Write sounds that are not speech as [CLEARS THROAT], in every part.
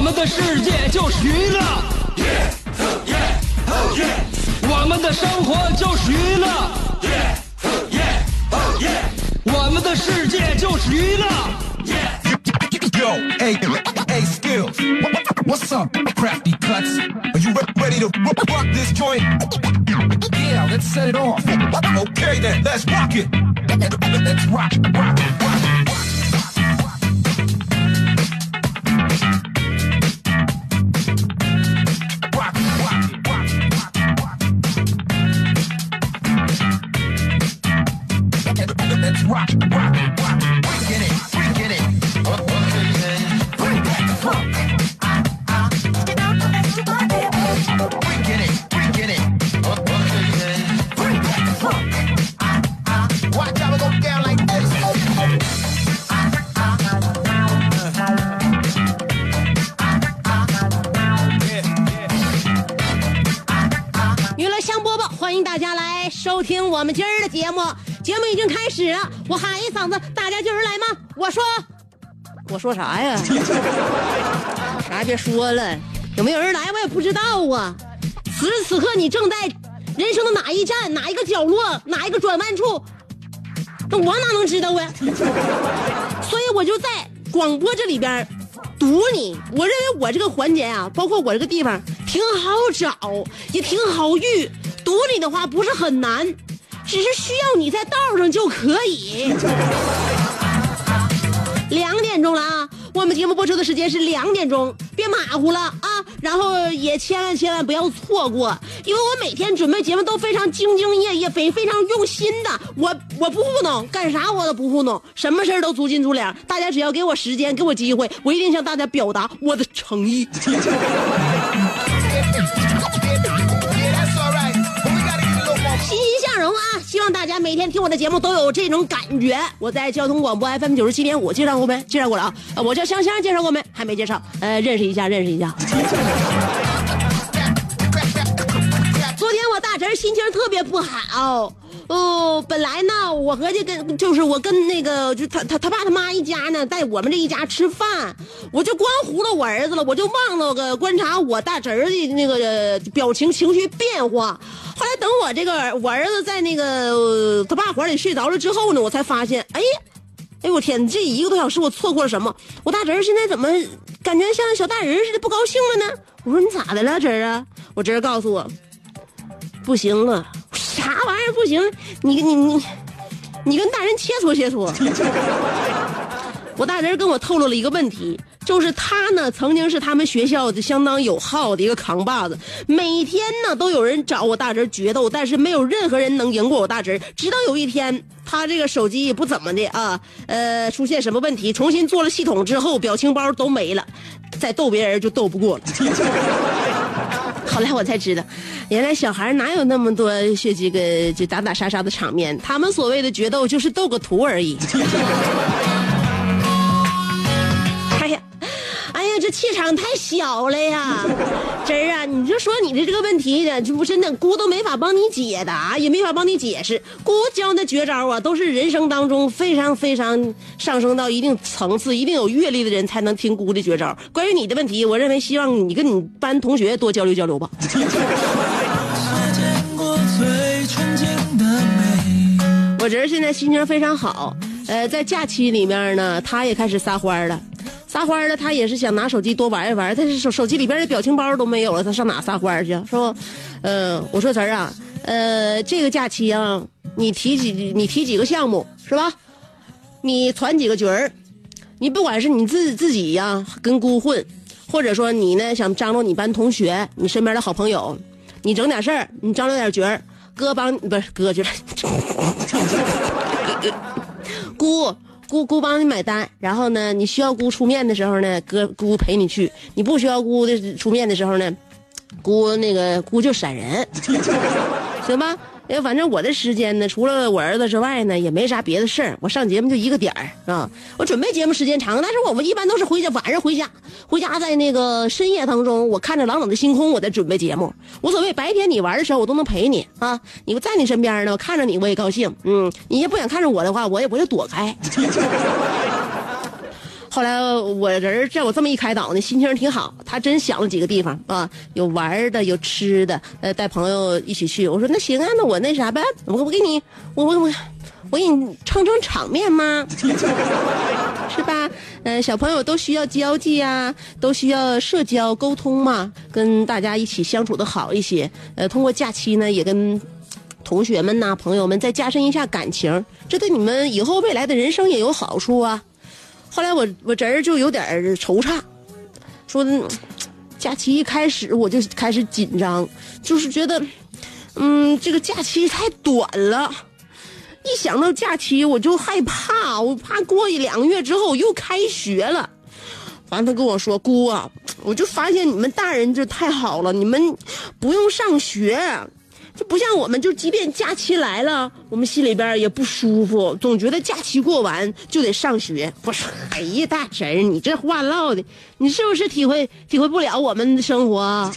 我们的世界就是娱乐，我们的生活就是娱乐，我们的世界就是娱乐。Yo, hey, hey, skills. What's up, crafty cuts? Are you ready to ro- rock this joint? Yeah, let's set it off. Okay then, let's rock it. Let's rock, rock, rock. 始了，我喊一嗓子，大家今儿来吗？我说，我说啥呀？[LAUGHS] 啥也别说了，有没有人来我也不知道啊。此时此刻，你正在人生的哪一站、哪一个角落、哪一个转弯处，那我哪能知道啊？[LAUGHS] 所以我就在广播这里边堵你。我认为我这个环节啊，包括我这个地方挺好找，也挺好遇。堵你的话不是很难，只是需要你在道上就可以。两点钟了啊！我们节目播出的时间是两点钟，别马虎了啊！然后也千万千万不要错过，因为我每天准备节目都非常兢兢业业，非非常用心的。我我不糊弄，干啥我都不糊弄，什么事儿都足斤足两。大家只要给我时间，给我机会，我一定向大家表达我的诚意。啊！希望大家每天听我的节目都有这种感觉。我在交通广播 FM 九十七点五介绍过没？介绍过了啊！我叫香香，介绍过没？还没介绍，呃，认识一下，认识一下。昨天我大侄心情特别不好，哦本来呢，我合计跟就是我跟那个就他他他爸他妈一家呢，在我们这一家吃饭，我就光糊弄我儿子了，我就忘了个观察我大侄儿的那个表情情绪变化。后来等我这个我儿子在那个他爸怀里睡着了之后呢，我才发现，哎呀。哎呦我天！这一个多小时我错过了什么？我大侄儿现在怎么感觉像小大人似的不高兴了呢？我说你咋的了，侄儿啊？我侄儿告诉我，不行了，啥玩意儿不行？你你你，你跟大人切磋切磋。[LAUGHS] 我大侄儿跟我透露了一个问题，就是他呢曾经是他们学校的相当有号的一个扛把子，每天呢都有人找我大侄儿决斗，但是没有任何人能赢过我大侄儿。直到有一天，他这个手机也不怎么的啊，呃，出现什么问题，重新做了系统之后，表情包都没了，再斗别人就斗不过了。[LAUGHS] 后来我才知道，原来小孩哪有那么多这这个就打打杀杀的场面，他们所谓的决斗就是斗个图而已。[LAUGHS] 哎呀，哎呀，这气场太小了呀！真儿啊，你就说你的这个问题呢，这不真的，姑都没法帮你解答，也没法帮你解释。姑教的绝招啊，都是人生当中非常非常上升到一定层次、一定有阅历的人才能听姑的绝招。关于你的问题，我认为希望你跟你班同学多交流交流吧。我侄儿现在心情非常好，呃，在假期里面呢，他也开始撒欢儿了。撒欢儿了，他也是想拿手机多玩一玩，但是手手机里边的表情包都没有了，他上哪撒欢去？是不？嗯、我说侄儿啊，呃，这个假期啊，你提几你提几个项目是吧？你传几个角儿，你不管是你自自己呀、跟姑混，或者说你呢想张罗你班同学、你身边的好朋友，你整点事儿，你张罗点角儿，哥帮不是哥去了，姑姑姑帮你买单，然后呢，你需要姑出面的时候呢，哥姑陪你去；你不需要姑的出面的时候呢，姑那个姑就闪人，行吧？哎，反正我的时间呢，除了我儿子之外呢，也没啥别的事儿。我上节目就一个点儿啊。我准备节目时间长，但是我们一般都是回家晚上回家，回家在那个深夜当中，我看着朗朗的星空，我在准备节目，无所谓。白天你玩的时候，我都能陪你啊。你在你身边呢，我看着你我也高兴。嗯，你要不想看着我的话，我也我就躲开。[LAUGHS] 后来我人叫我这么一开导呢，心情挺好。他真想了几个地方啊，有玩的，有吃的，呃，带朋友一起去。我说那行啊，那我那啥呗，我我给你，我我我我给你撑撑场面嘛，是吧？呃，小朋友都需要交际啊，都需要社交沟通嘛，跟大家一起相处的好一些。呃，通过假期呢，也跟同学们呐、朋友们再加深一下感情，这对你们以后未来的人生也有好处啊。后来我我侄儿就有点惆怅，说假期一开始我就开始紧张，就是觉得，嗯，这个假期太短了，一想到假期我就害怕，我怕过一两个月之后又开学了。完，他跟我说：“姑啊，我就发现你们大人这太好了，你们不用上学。”不像我们，就即便假期来了，我们心里边也不舒服，总觉得假期过完就得上学。不是，哎呀，大侄儿，你这话唠的，你是不是体会体会不了我们的生活？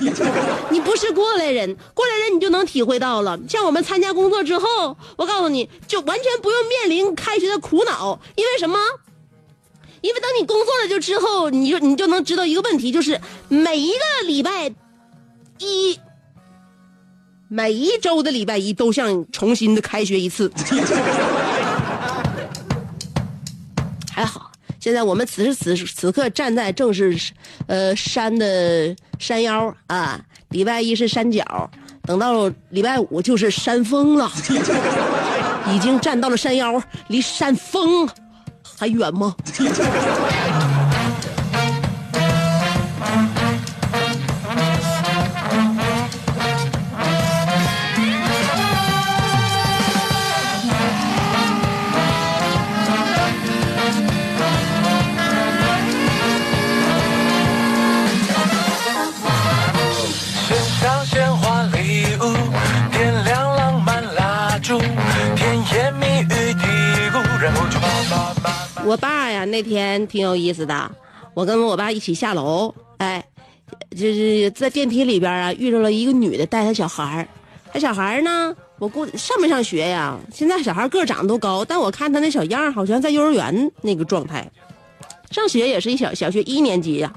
你不是过来人，过来人你就能体会到了。像我们参加工作之后，我告诉你就完全不用面临开学的苦恼，因为什么？因为等你工作了就之后，你就你就能知道一个问题，就是每一个礼拜一。每一周的礼拜一都像重新的开学一次，[LAUGHS] 还好。现在我们此时此时此刻站在正是，呃山的山腰啊。礼拜一是山脚，等到礼拜五就是山峰了。已经站到了山腰，离山峰还远吗？我爸呀，那天挺有意思的。我跟我爸一起下楼，哎，就是在电梯里边啊，遇到了一个女的带她小孩儿。她小孩儿呢，我估上没上学呀？现在小孩个长得都高，但我看他那小样好像在幼儿园那个状态。上学也是一小小学一年级呀、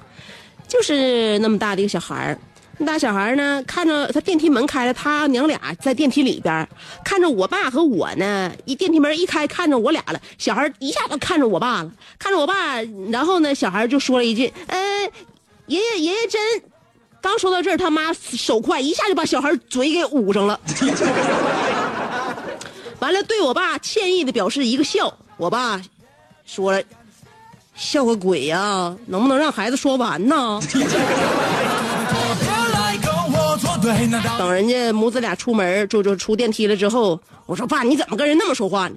就是那么大的一个小孩儿。那大小孩呢，看着他电梯门开了，他娘俩在电梯里边看着我爸和我呢，一电梯门一开，看着我俩了。小孩一下就看着我爸了，看着我爸，然后呢，小孩就说了一句：“呃，爷爷爷爷真。”刚说到这儿，他妈手快，一下就把小孩嘴给捂上了。[LAUGHS] 完了，对我爸歉意的表示一个笑。我爸说了：“笑个鬼呀、能不能让孩子说完呢？” [LAUGHS] [LAUGHS] 等人家母子俩出门，就就出电梯了之后，我说爸，你怎么跟人那么说话呢？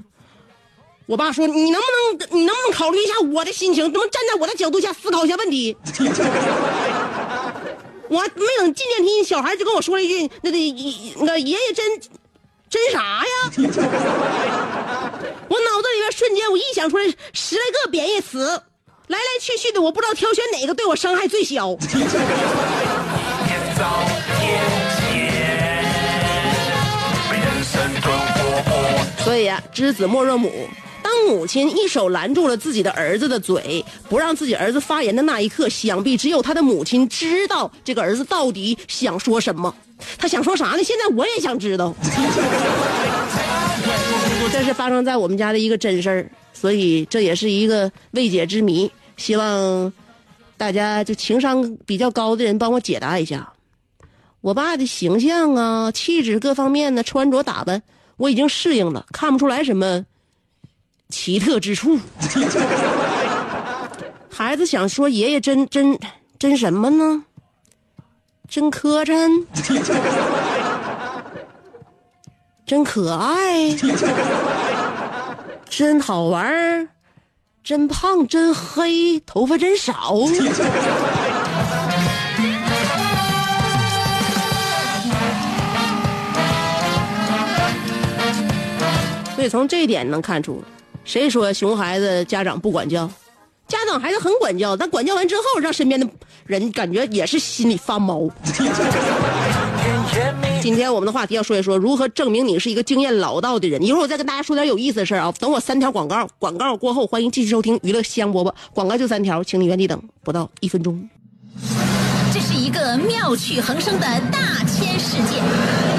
我爸说你能不能你能不能考虑一下我的心情，能不能站在我的角度下思考一下问题？[LAUGHS] 我没等进电梯，小孩就跟我说了一句：“那个那个爷爷真真啥呀？” [LAUGHS] 我脑子里边瞬间我臆想出来十来个贬义词，来来去去的，我不知道挑选哪个对我伤害最小。所以啊，知子莫若母。当母亲一手拦住了自己的儿子的嘴，不让自己儿子发言的那一刻，想必只有他的母亲知道这个儿子到底想说什么。他想说啥呢？现在我也想知道。[LAUGHS] 这是发生在我们家的一个真事儿，所以这也是一个未解之谜。希望大家就情商比较高的人帮我解答一下。我爸的形象啊、气质各方面呢、穿着打扮，我已经适应了，看不出来什么奇特之处。[LAUGHS] 孩子想说爷爷真真真什么呢？真磕碜，真可爱，真好玩儿，真胖真黑，头发真少。所以从这一点能看出，谁说熊孩子家长不管教？家长还是很管教，但管教完之后，让身边的人感觉也是心里发毛。今天我们的话题要说一说如何证明你是一个经验老道的人。一会儿我再跟大家说点有意思的事儿啊。等我三条广告，广告过后欢迎继续收听娱乐香饽饽。广告就三条，请你原地等不到一分钟。这是一个妙趣横生的大千世界。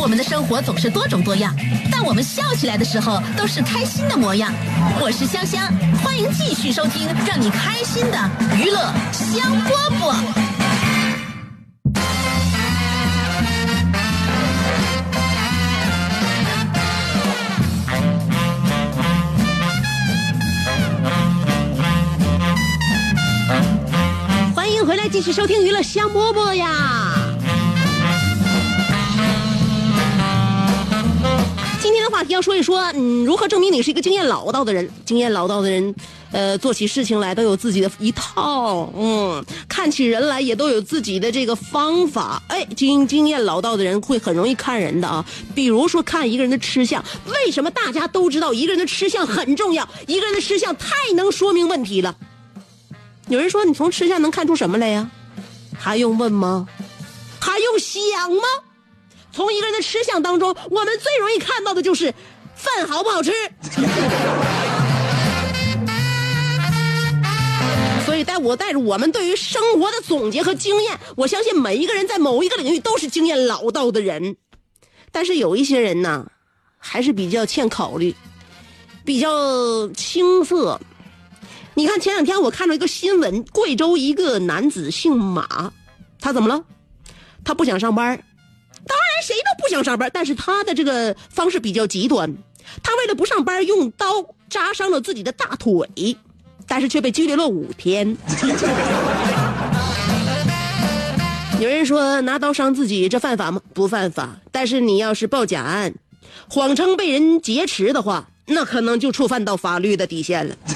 我们的生活总是多种多样，但我们笑起来的时候都是开心的模样。我是香香，欢迎继续收听让你开心的娱乐香饽饽。欢迎回来，继续收听娱乐香饽饽呀。今天的话题要说一说，嗯，如何证明你是一个经验老道的人？经验老道的人，呃，做起事情来都有自己的一套，嗯，看起人来也都有自己的这个方法。哎，经经验老道的人会很容易看人的啊。比如说看一个人的吃相，为什么大家都知道一个人的吃相很重要？一个人的吃相太能说明问题了。有人说你从吃相能看出什么来呀？还用问吗？还用想吗？从一个人的吃相当中，我们最容易看到的就是饭好不好吃。[LAUGHS] 所以，带我带着我们对于生活的总结和经验，我相信每一个人在某一个领域都是经验老道的人。但是有一些人呢，还是比较欠考虑，比较青涩。你看前两天我看到一个新闻，贵州一个男子姓马，他怎么了？他不想上班当然谁都不想上班，但是他的这个方式比较极端，他为了不上班，用刀扎伤了自己的大腿，但是却被拘留了五天。[LAUGHS] 有人说拿刀伤自己这犯法吗？不犯法，但是你要是报假案，谎称被人劫持的话，那可能就触犯到法律的底线了。[LAUGHS]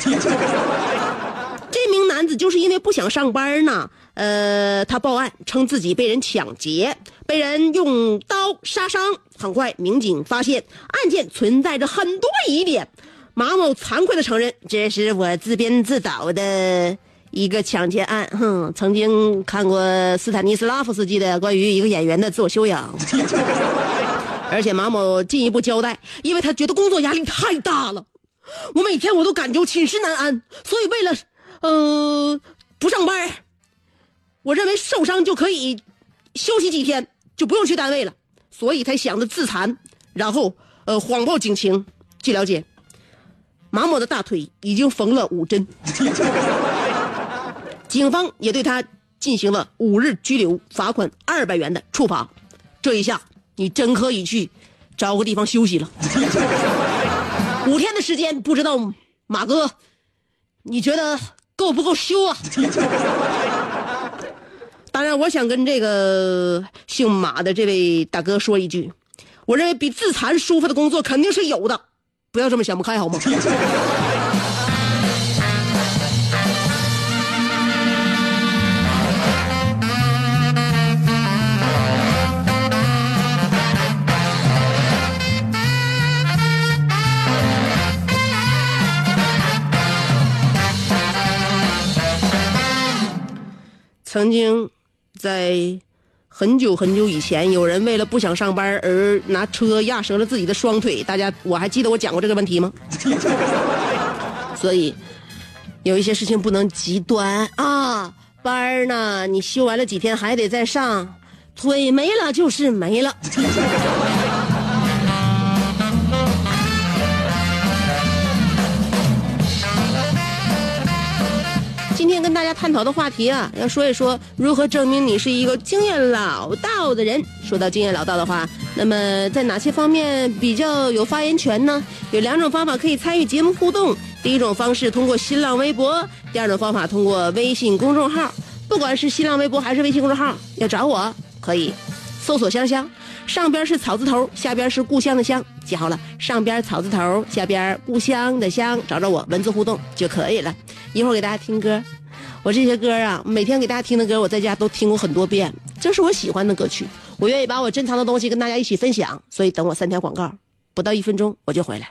这名男子就是因为不想上班呢，呃，他报案称自己被人抢劫，被人用刀杀伤。很快，民警发现案件存在着很多疑点。马某惭愧的承认，这是我自编自导的一个抢劫案。哼，曾经看过斯坦尼斯拉夫斯基的关于一个演员的自我修养。而且马某进一步交代，因为他觉得工作压力太大了，我每天我都感觉寝食难安，所以为了。嗯，不上班，我认为受伤就可以休息几天，就不用去单位了，所以才想着自残，然后呃谎报警情。据了解，马某的大腿已经缝了五针，警方也对他进行了五日拘留、罚款二百元的处罚。这一下，你真可以去找个地方休息了。五天的时间，不知道马哥，你觉得？够不够羞啊？当然，我想跟这个姓马的这位大哥说一句，我认为比自残舒服的工作肯定是有的，不要这么想不开好吗？曾经，在很久很久以前，有人为了不想上班而拿车压折了自己的双腿。大家，我还记得我讲过这个问题吗？[LAUGHS] 所以，有一些事情不能极端啊。班呢，你休完了几天还得再上，腿没了就是没了。今天跟大家探讨的话题啊，要说一说如何证明你是一个经验老道的人。说到经验老道的话，那么在哪些方面比较有发言权呢？有两种方法可以参与节目互动。第一种方式通过新浪微博，第二种方法通过微信公众号。不管是新浪微博还是微信公众号，要找我可以搜索“香香”，上边是草字头，下边是故乡的乡，记好了，上边草字头，下边故乡的乡，找找我，文字互动就可以了。一会儿给大家听歌，我这些歌啊，每天给大家听的歌，我在家都听过很多遍，这是我喜欢的歌曲，我愿意把我珍藏的东西跟大家一起分享，所以等我三条广告，不到一分钟我就回来。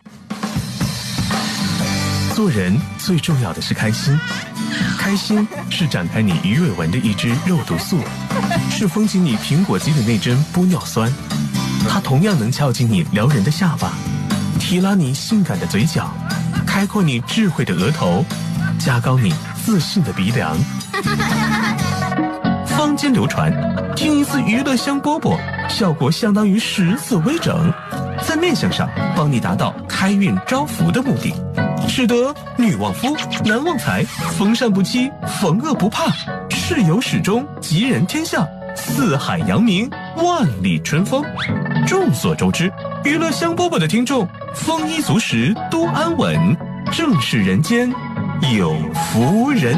做人最重要的是开心，开心是展开你鱼尾纹的一支肉毒素，是封紧你苹果肌的那针玻尿酸，它同样能翘起你撩人的下巴，提拉你性感的嘴角，开阔你智慧的额头，加高你自信的鼻梁。[LAUGHS] 坊间流传，听一次娱乐香饽饽，效果相当于十次微整，在面相上帮你达到开运招福的目的。使得女旺夫，男旺财，逢善不欺，逢恶不怕，事有始终，吉人天下，四海扬名，万里春风。众所周知，娱乐香饽饽的听众丰衣足食，多安稳，正是人间有福人。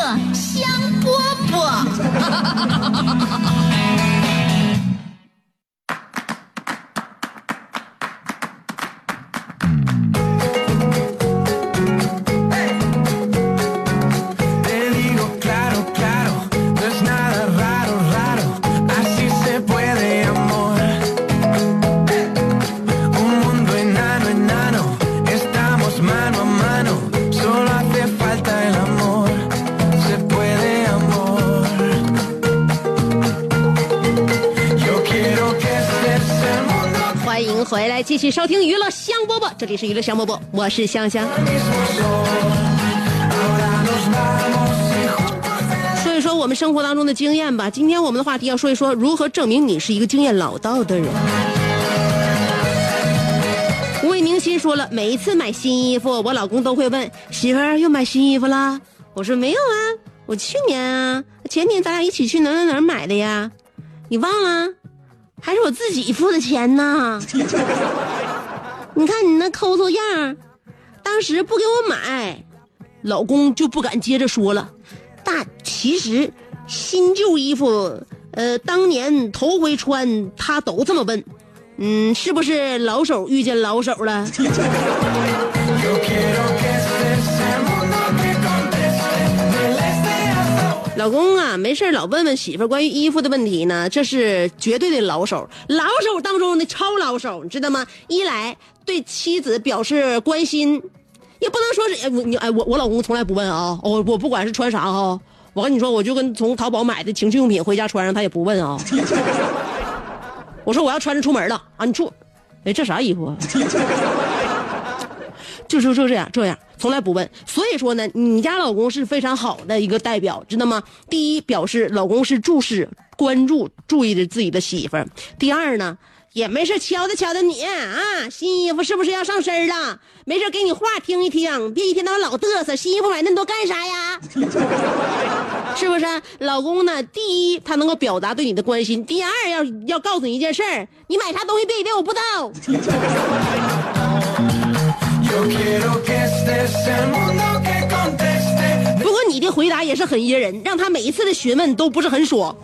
续收听娱乐香饽饽，这里是娱乐香饽饽，我是香香。说一说我们生活当中的经验吧。今天我们的话题要说一说如何证明你是一个经验老道的人。魏明心说了，每一次买新衣服，我老公都会问媳妇儿又买新衣服啦。我说没有啊，我去年啊，前年咱俩一起去哪哪哪买的呀？你忘了？还是我自己付的钱呢。你看你那抠搜样，当时不给我买，老公就不敢接着说了。但其实新旧衣服，呃，当年头回穿，他都这么问。嗯，是不是老手遇见老手了？[LAUGHS] 老公啊，没事老问问媳妇关于衣服的问题呢，这是绝对的老手，老手当中的超老手，你知道吗？一来对妻子表示关心，也不能说是哎我你哎我我老公从来不问啊，我我不管是穿啥哈，我跟你说，我就跟从淘宝买的情趣用品回家穿上，他也不问啊。[LAUGHS] 我说我要穿着出门了啊，你出，哎这啥衣服啊？[LAUGHS] 就就就这样这样，从来不问。所以说呢，你家老公是非常好的一个代表，知道吗？第一，表示老公是注视、关注、注意着自己的媳妇；第二呢，也没事敲打敲打你啊，新衣服是不是要上身了？没事给你话听一听，别一天到晚老嘚瑟。新衣服买那么多干啥呀？是不是？老公呢？第一，他能够表达对你的关心；第二，要要告诉你一件事儿，你买啥东西别以为我不知道。也是很噎人，让他每一次的询问都不是很爽。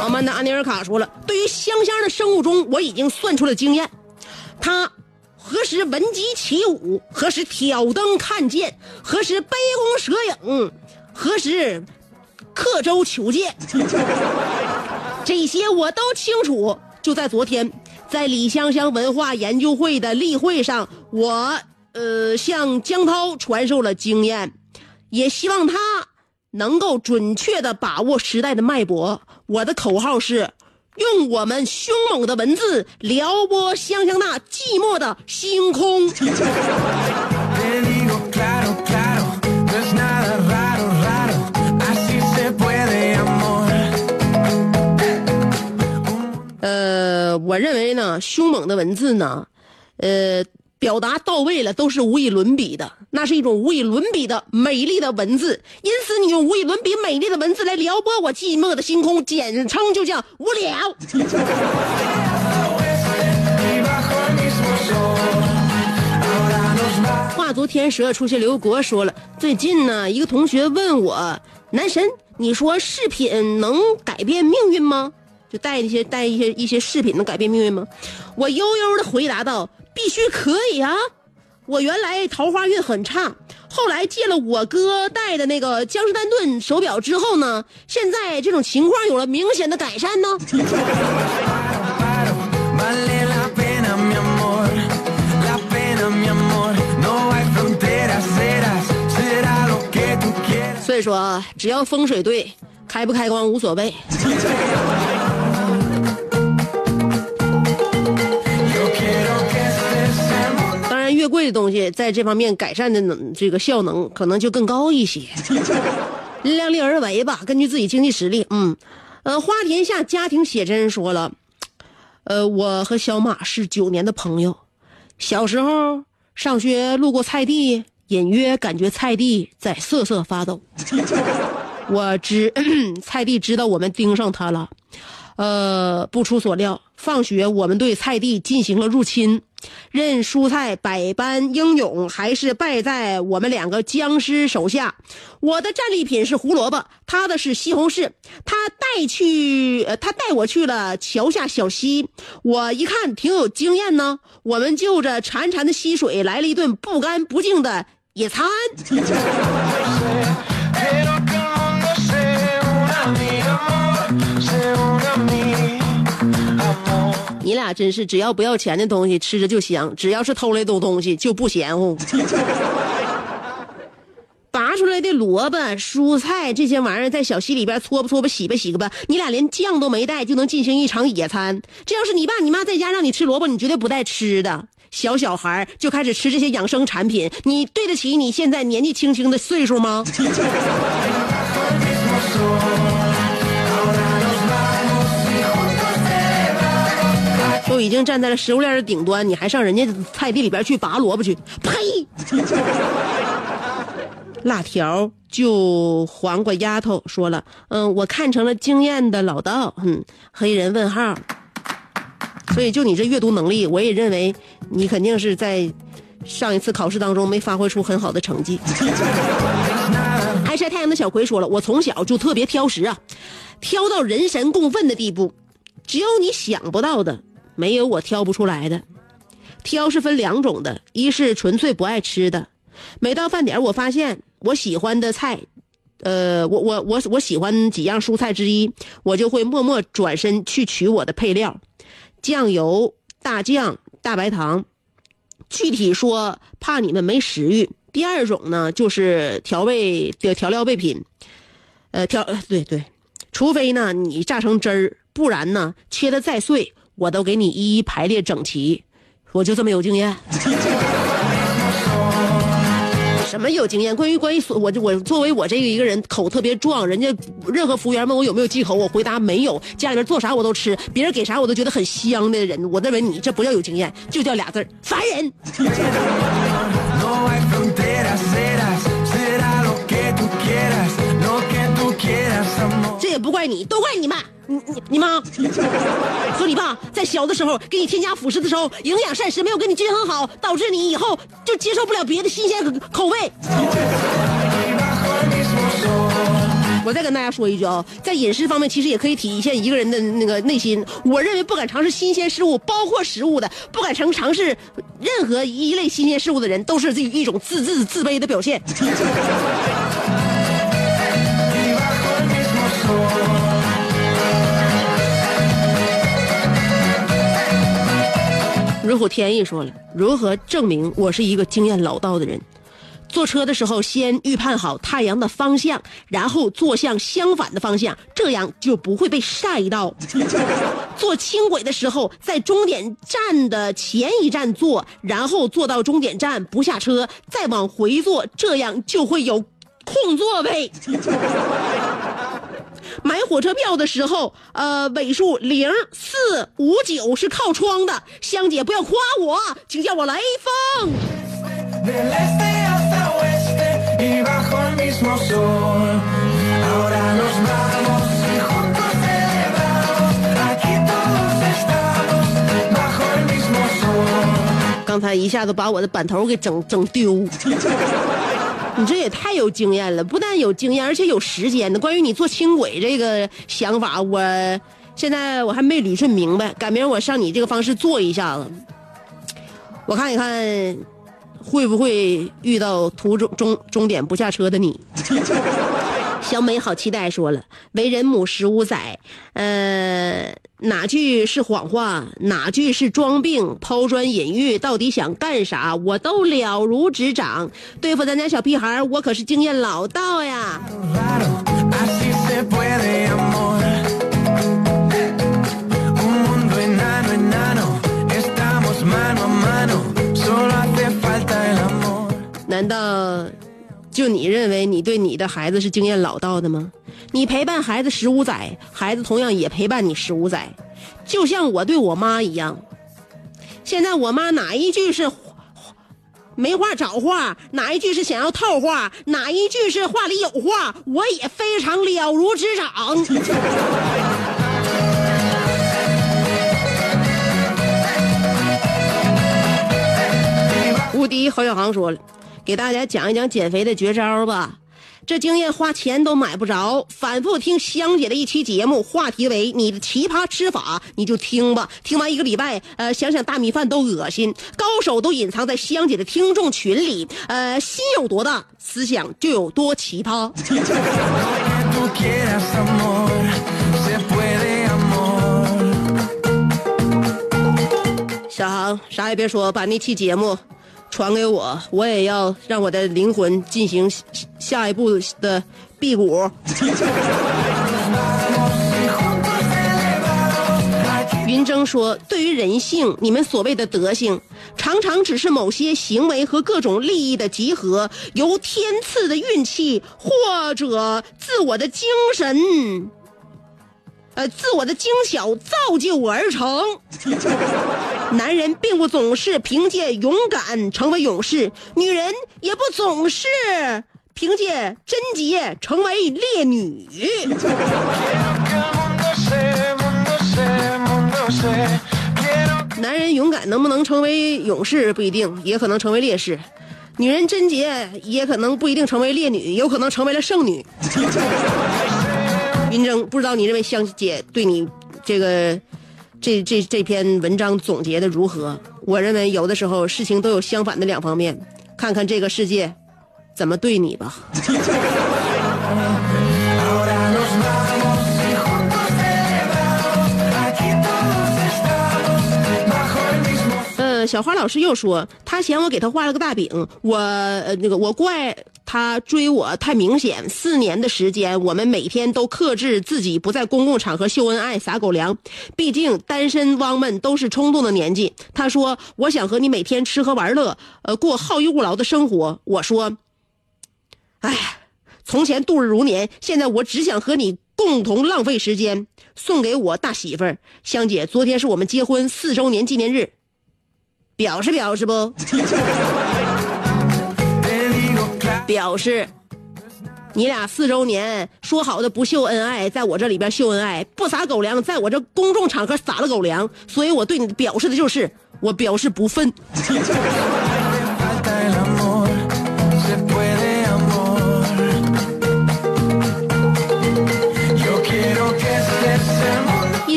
阿曼达阿尼尔卡说了，对于香香的生物钟，我已经算出了经验，他何时闻鸡起舞，何时挑灯看剑，何时杯弓蛇影，何时刻舟求剑，[LAUGHS] 这些我都清楚。就在昨天，在李香香文化研究会的例会上，我呃向江涛传授了经验，也希望他能够准确的把握时代的脉搏。我的口号是：用我们凶猛的文字撩拨香香那寂寞的星空。[LAUGHS] 呃，我认为呢，凶猛的文字呢，呃，表达到位了，都是无以伦比的，那是一种无以伦比的美丽的文字。因此，你用无以伦比美丽的文字来撩拨我寂寞的星空，简称就叫无聊。画足天蛇出现刘国说了，最近呢，一个同学问我，男神，你说饰品能改变命运吗？就带一些带一些一些饰品能改变命运吗？我悠悠的回答道：“必须可以啊！我原来桃花运很差，后来借了我哥戴的那个江诗丹顿手表之后呢，现在这种情况有了明显的改善呢。所以说啊，只要风水对，开不开光无所谓。越贵的东西在这方面改善的能这个效能可能就更高一些。[LAUGHS] 量力而为吧，根据自己经济实力。嗯，呃，花田下家庭写真说了，呃，我和小马是九年的朋友，小时候上学路过菜地，隐约感觉菜地在瑟瑟发抖。[LAUGHS] 我知 [CLEARS THROAT] 菜地知道我们盯上他了，呃，不出所料，放学我们对菜地进行了入侵。任蔬菜百般英勇，还是败在我们两个僵尸手下。我的战利品是胡萝卜，他的是西红柿。他带去，呃，他带我去了桥下小溪。我一看挺有经验呢，我们就着潺潺的溪水来了一顿不干不净的野餐。[LAUGHS] 你俩真是，只要不要钱的东西吃着就香，只要是偷来的东西就不嫌乎。拔出来的萝卜、蔬菜这些玩意儿，在小溪里边搓吧搓吧、洗吧洗吧，你俩连酱都没带就能进行一场野餐。这要是你爸你妈在家让你吃萝卜，你绝对不带吃的。小小孩就开始吃这些养生产品，你对得起你现在年纪轻轻的岁数吗？[LAUGHS] 都已经站在了食物链的顶端，你还上人家菜地里边去拔萝卜去？呸！[LAUGHS] 辣条就黄瓜丫头说了，嗯，我看成了经验的老道，嗯，黑人问号。所以就你这阅读能力，我也认为你肯定是在上一次考试当中没发挥出很好的成绩。爱晒太阳的小葵说了，我从小就特别挑食啊，[LAUGHS] 挑到人神共愤的地步，只有你想不到的，没有我挑不出来的。挑是分两种的，一是纯粹不爱吃的，每到饭点我发现我喜欢的菜，呃，我我我我喜欢几样蔬菜之一，我就会默默转身去取我的配料，酱油、大酱、大白糖。具体说，怕你们没食欲。第二种呢，就是调味的调料备品，呃，调呃对对，除非呢你榨成汁儿，不然呢切的再碎，我都给你一一排列整齐。我就这么有经验。[LAUGHS] 什么有经验？关于关于所我我作为我这个一个人口特别壮，人家任何服务员问我有没有忌口，我回答没有。家里边做啥我都吃，别人给啥我都觉得很香的人，我认为你这不叫有经验，就叫俩字儿烦人。[LAUGHS] 不怪你，都怪你妈，你你你妈和你爸在小的时候给你添加辅食的时候，营养膳食没有给你均衡好，导致你以后就接受不了别的新鲜口口味。我再跟大家说一句啊，在饮食方面，其实也可以体现一个人的那个内心。我认为不敢尝试新鲜事物，包括食物的，不敢尝尝试任何一类新鲜事物的人，都是这一种自自自卑的表现。如虎添翼说了，如何证明我是一个经验老道的人？坐车的时候，先预判好太阳的方向，然后坐向相反的方向，这样就不会被晒到。[LAUGHS] 坐轻轨的时候，在终点站的前一站坐，然后坐到终点站不下车，再往回坐，这样就会有空座位。买火车票的时候呃尾数零四五九是靠窗的香姐不要夸我请叫我雷锋刚才一下子把我的板头给整整丢。你这也太有经验了，不但有经验，而且有时间的。关于你坐轻轨这个想法，我现在我还没捋顺明白，赶明我上你这个方式坐一下子，我看一看会不会遇到途中中终点不下车的你。[LAUGHS] 小美好期待说了，为人母十五载，呃，哪句是谎话，哪句是装病，抛砖引玉，到底想干啥，我都了如指掌，对付咱家小屁孩我可是经验老道呀。难道？就你认为你对你的孩子是经验老道的吗？你陪伴孩子十五载，孩子同样也陪伴你十五载，就像我对我妈一样。现在我妈哪一句是没话找话，哪一句是想要套话，哪一句是话里有话，我也非常了如指掌。无敌侯小航说了，给大家讲一讲减肥的绝招吧。这经验花钱都买不着，反复听香姐的一期节目，话题为你的奇葩吃法，你就听吧。听完一个礼拜，呃，想想大米饭都恶心。高手都隐藏在香姐的听众群里，呃，心有多大，思想就有多奇葩。[LAUGHS] 小航，啥也别说，把那期节目传给我，我也要让我的灵魂进行下一步的辟谷。[LAUGHS] 云峥说：“对于人性，你们所谓的德性，常常只是某些行为和各种利益的集合，由天赐的运气或者自我的精神，呃，自我的精巧造就而成。[LAUGHS] 男人并不总是凭借勇敢成为勇士，女人也不总是 [LAUGHS] 凭借贞洁成为烈女。[LAUGHS] ”男人勇敢能不能成为勇士不一定，也可能成为烈士；女人贞洁也可能不一定成为烈女，有可能成为了圣女。云峥，不知道你认为香姐对你这个这这这篇文章总结的如何？我认为有的时候事情都有相反的两方面，看看这个世界怎么对你吧。小花老师又说，他嫌我给他画了个大饼，我呃那个我怪他追我太明显。四年的时间，我们每天都克制自己不在公共场合秀恩爱撒狗粮，毕竟单身汪们都是冲动的年纪。他说，我想和你每天吃喝玩乐，呃，过好逸恶劳的生活。我说，哎，从前度日如年，现在我只想和你共同浪费时间。送给我大媳妇儿香姐，昨天是我们结婚四周年纪念日。表示表示不？[LAUGHS] 表示，你俩四周年说好的不秀恩爱，在我这里边秀恩爱，不撒狗粮，在我这公众场合撒了狗粮，所以我对你表示的就是，我表示不忿。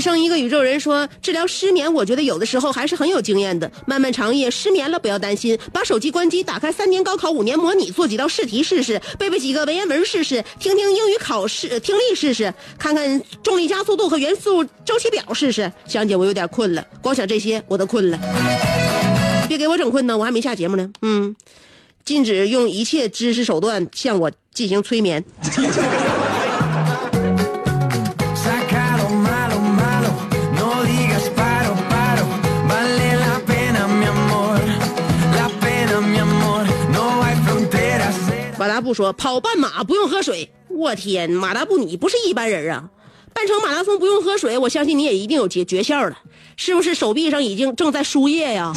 生一个宇宙人说，治疗失眠，我觉得有的时候还是很有经验的。漫漫长夜，失眠了不要担心，把手机关机，打开三年高考五年模拟，做几道试题试试，背背几个文言文试试，听听英语考试听力试试，看看重力加速度和元素周期表试试。香姐，我有点困了，光想这些我都困了。别给我整困呢，我还没下节目呢。嗯，禁止用一切知识手段向我进行催眠。说：“跑半马不用喝水。”我天，马达布你不是一般人啊！半程马拉松不用喝水，我相信你也一定有诀诀窍了，是不是手臂上已经正在输液呀？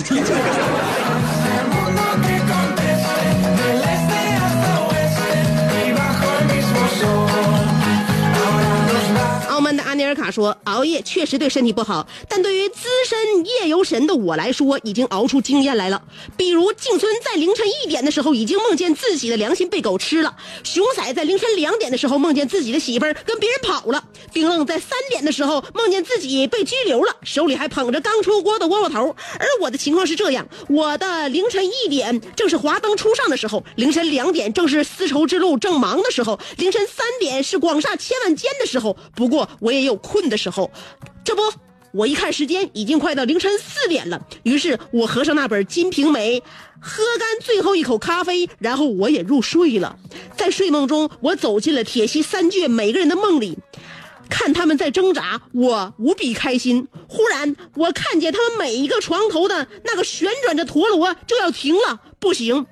阿尼尔卡说：“熬夜确实对身体不好，但对于资深夜游神的我来说，已经熬出经验来了。比如静村在凌晨一点的时候已经梦见自己的良心被狗吃了；熊仔在凌晨两点的时候梦见自己的媳妇儿跟别人跑了；冰愣在三点的时候梦见自己被拘留了，手里还捧着刚出锅的窝窝头。而我的情况是这样：我的凌晨一点正是华灯初上的时候，凌晨两点正是丝绸之路正忙的时候，凌晨三点是广厦千万间的时候。不过我也有困的时候，这不。”我一看时间，已经快到凌晨四点了。于是我合上那本《金瓶梅》，喝干最后一口咖啡，然后我也入睡了。在睡梦中，我走进了铁西三倔每个人的梦里，看他们在挣扎，我无比开心。忽然，我看见他们每一个床头的那个旋转着陀螺就要停了，不行，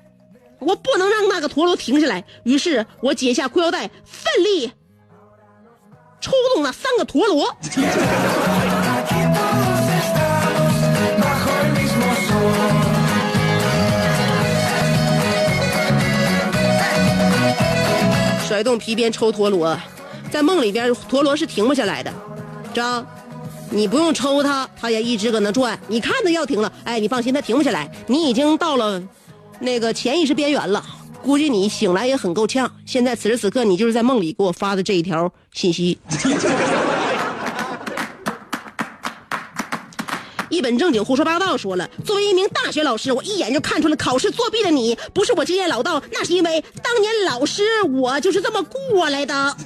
我不能让那个陀螺停下来。于是我解下裤腰带，奋力抽动那三个陀螺。甩动皮鞭抽陀螺，在梦里边陀螺是停不下来的，张？你不用抽它，它也一直搁那转。你看它要停了，哎，你放心，它停不下来。你已经到了那个潜意识边缘了，估计你醒来也很够呛。现在此时此刻，你就是在梦里给我发的这一条信息。[LAUGHS] 一本正经胡说八道说了，作为一名大学老师，我一眼就看出了考试作弊的你不是我经验老道，那是因为当年老师我就是这么过来的。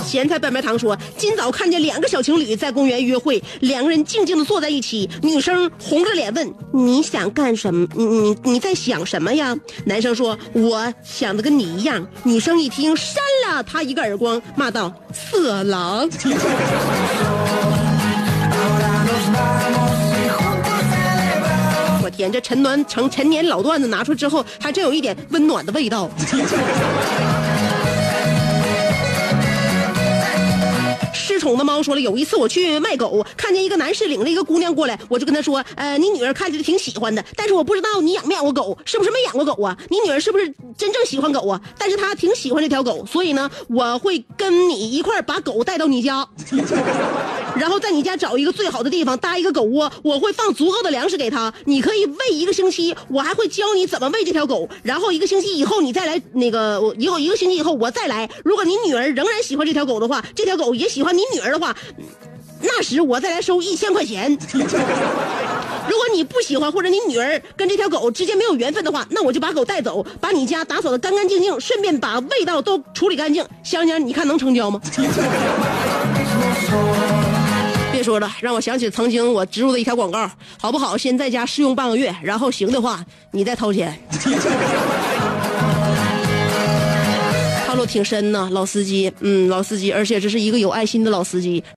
咸菜拌白糖说，今早看见两个小情侣在公园约会，两个人静静的坐在一起，女生红着脸问：“你想干什么？你你你在想什么呀？”男生说：“我想的跟你一样。”女生一听，扇了他一个耳光，骂道：“色狼！”我天，这陈暖成陈年老段子拿出之后，还真有一点温暖的味道。失宠的猫说了，有一次我去卖狗，看见一个男士领着一个姑娘过来，我就跟他说，呃，你女儿看着挺喜欢的，但是我不知道你养没养过狗，是不是没养过狗啊？你女儿是不是真正喜欢狗啊？但是她挺喜欢这条狗，所以呢，我会跟你一块把狗带到你家。[LAUGHS] 然后在你家找一个最好的地方搭一个狗窝，我会放足够的粮食给它，你可以喂一个星期，我还会教你怎么喂这条狗。然后一个星期以后你再来，那个我以后一个星期以后我再来。如果你女儿仍然喜欢这条狗的话，这条狗也喜欢你你女儿的话，那时我再来收一千块钱。[LAUGHS] 如果你不喜欢，或者你女儿跟这条狗之间没有缘分的话，那我就把狗带走，把你家打扫的干干净净，顺便把味道都处理干净。香香，你看能成交吗？[LAUGHS] 别说了，让我想起曾经我植入的一条广告，好不好？先在家试用半个月，然后行的话，你再掏钱。挺深呐，老司机，嗯，老司机，而且这是一个有爱心的老司机。